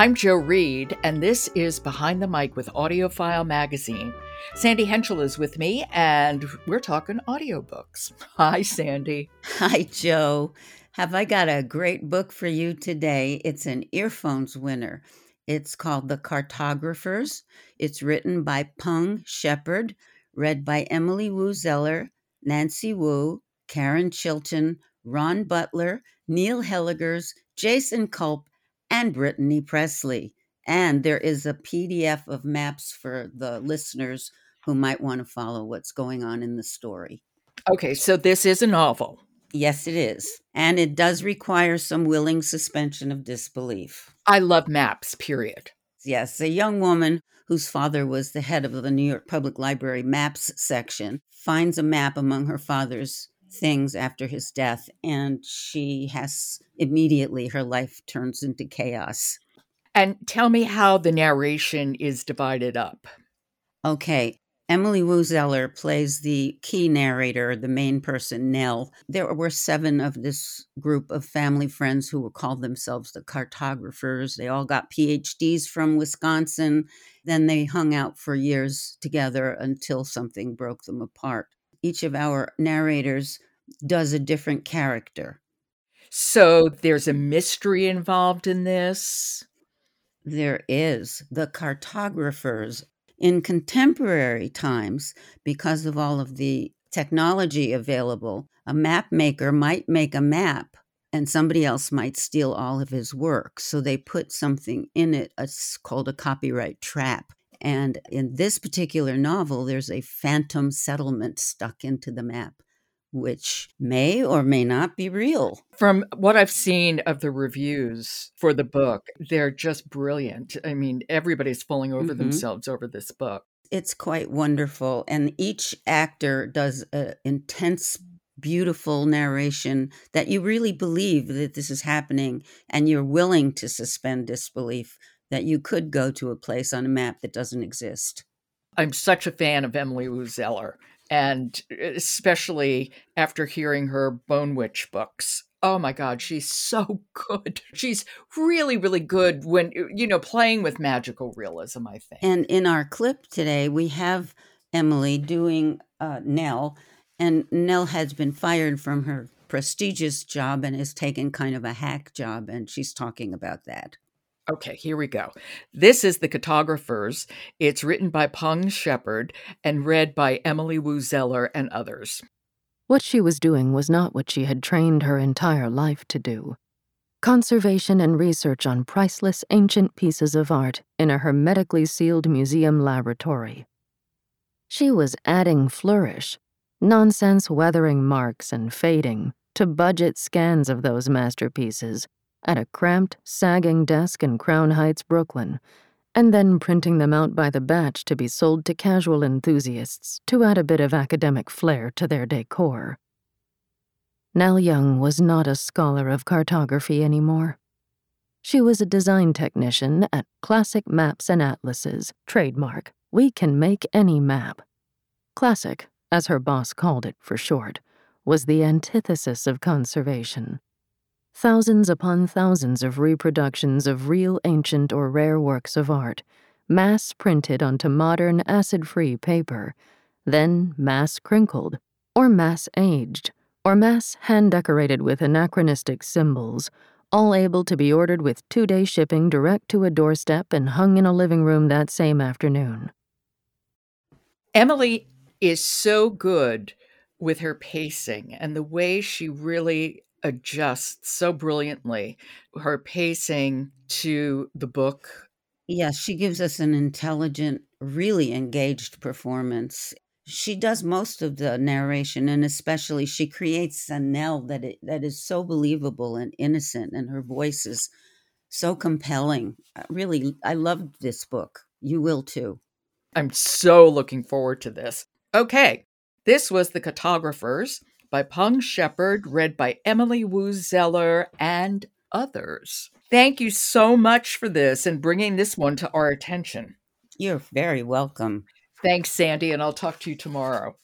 I'm Jo Reed, and this is Behind the Mic with AudioFile Magazine. Sandy Henschel is with me, and we're talking audiobooks. Hi, Sandy. Hi, Jo. Have I got a great book for you today? It's an earphones winner. It's called The Cartographers. It's written by Peng Shepherd, read by Emily Woo Zeller, Nancy Wu, Karen Chilton, Ron Butler, Neil Hellegers, Jason Culp, and Brittany Pressley. And there is a PDF of maps for the listeners who might want to follow what's going on in the story. Okay, so this is a novel. Yes, it is. And it does require some willing suspension of disbelief. I love maps, period. Yes, a young woman whose father was the head of the New York Public Library maps section finds a map among her father's things after his death, and she has immediately her life turns into chaos. And tell me how the narration is divided up. Okay. Emily Woo Zeller plays the key narrator, the main person, Nell. There were seven of this group of family friends who were called themselves the cartographers. They all got PhDs from Wisconsin. Then they hung out for years together until something broke them apart. Each of our narrators does a different character. So there's a mystery involved in this. There is. The cartographers in contemporary times, because of all of the technology available, a map maker might make a map and somebody else might steal all of his work. So they put something in it it's called a copyright trap. And in this particular novel, there's a phantom settlement stuck into the map which may or may not be real. From what I've seen of the reviews for the book, they're just brilliant. I mean, everybody's falling over mm-hmm. themselves over this book. It's quite wonderful. And each actor does an intense, beautiful narration that you really believe that this is happening and you're willing to suspend disbelief that you could go to a place on a map that doesn't exist. I'm such a fan of Emily Wu Zeller and especially after hearing her Bone Witch books. Oh my God, she's so good. She's really, really good when, you know, playing with magical realism, I think. And in our clip today, we have Emily doing uh, Nell, and Nell has been fired from her prestigious job and has taken kind of a hack job, and she's talking about that. Okay, here we go. This is The Cartographers. It's written by Peng Shepherd and read by Emily Woo Zeller and others. What she was doing was not what she had trained her entire life to do conservation and research on priceless ancient pieces of art in a hermetically sealed museum laboratory. She was adding flourish, nonsense weathering marks and fading, to budget scans of those masterpieces at a cramped, sagging desk in Crown Heights, Brooklyn, and then printing them out by the batch to be sold to casual enthusiasts to add a bit of academic flair to their decor. Nell Young was not a scholar of cartography anymore. She was a design technician at Classic Maps and Atlases, trademark. We can make any map. Classic, as her boss called it for short, was the antithesis of conservation. Thousands upon thousands of reproductions of real ancient or rare works of art, mass printed onto modern acid free paper, then mass crinkled, or mass aged, or mass hand decorated with anachronistic symbols, all able to be ordered with two day shipping direct to a doorstep and hung in a living room that same afternoon. Emily is so good with her pacing and the way she really adjusts so brilliantly her pacing to the book. Yes, she gives us an intelligent, really engaged performance. She does most of the narration, and especially she creates a Nell that it, that is so believable and innocent, and her voice is so compelling. Really, I loved this book. You will too. I'm so looking forward to this. Okay, this was The Cartographers by Peng Shepherd, read by Emily Woo Zeller and others. Thank you so much for this and bringing this one to our attention. You're very welcome. Thanks, Sandy, and I'll talk to you tomorrow.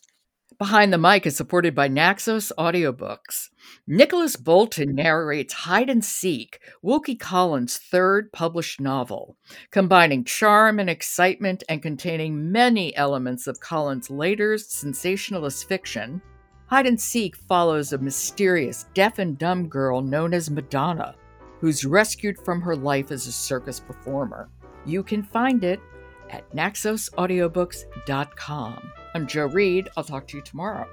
Behind the Mic is supported by Naxos Audiobooks. Nicholas Bolton narrates Hide and Seek, Wilkie Collins' third published novel, combining charm and excitement and containing many elements of Collins' later sensationalist fiction. Hide and Seek follows a mysterious deaf and dumb girl known as Madonna, who's rescued from her life as a circus performer. You can find it at naxosaudiobooks.com. I'm Jo Reed. I'll talk to you tomorrow.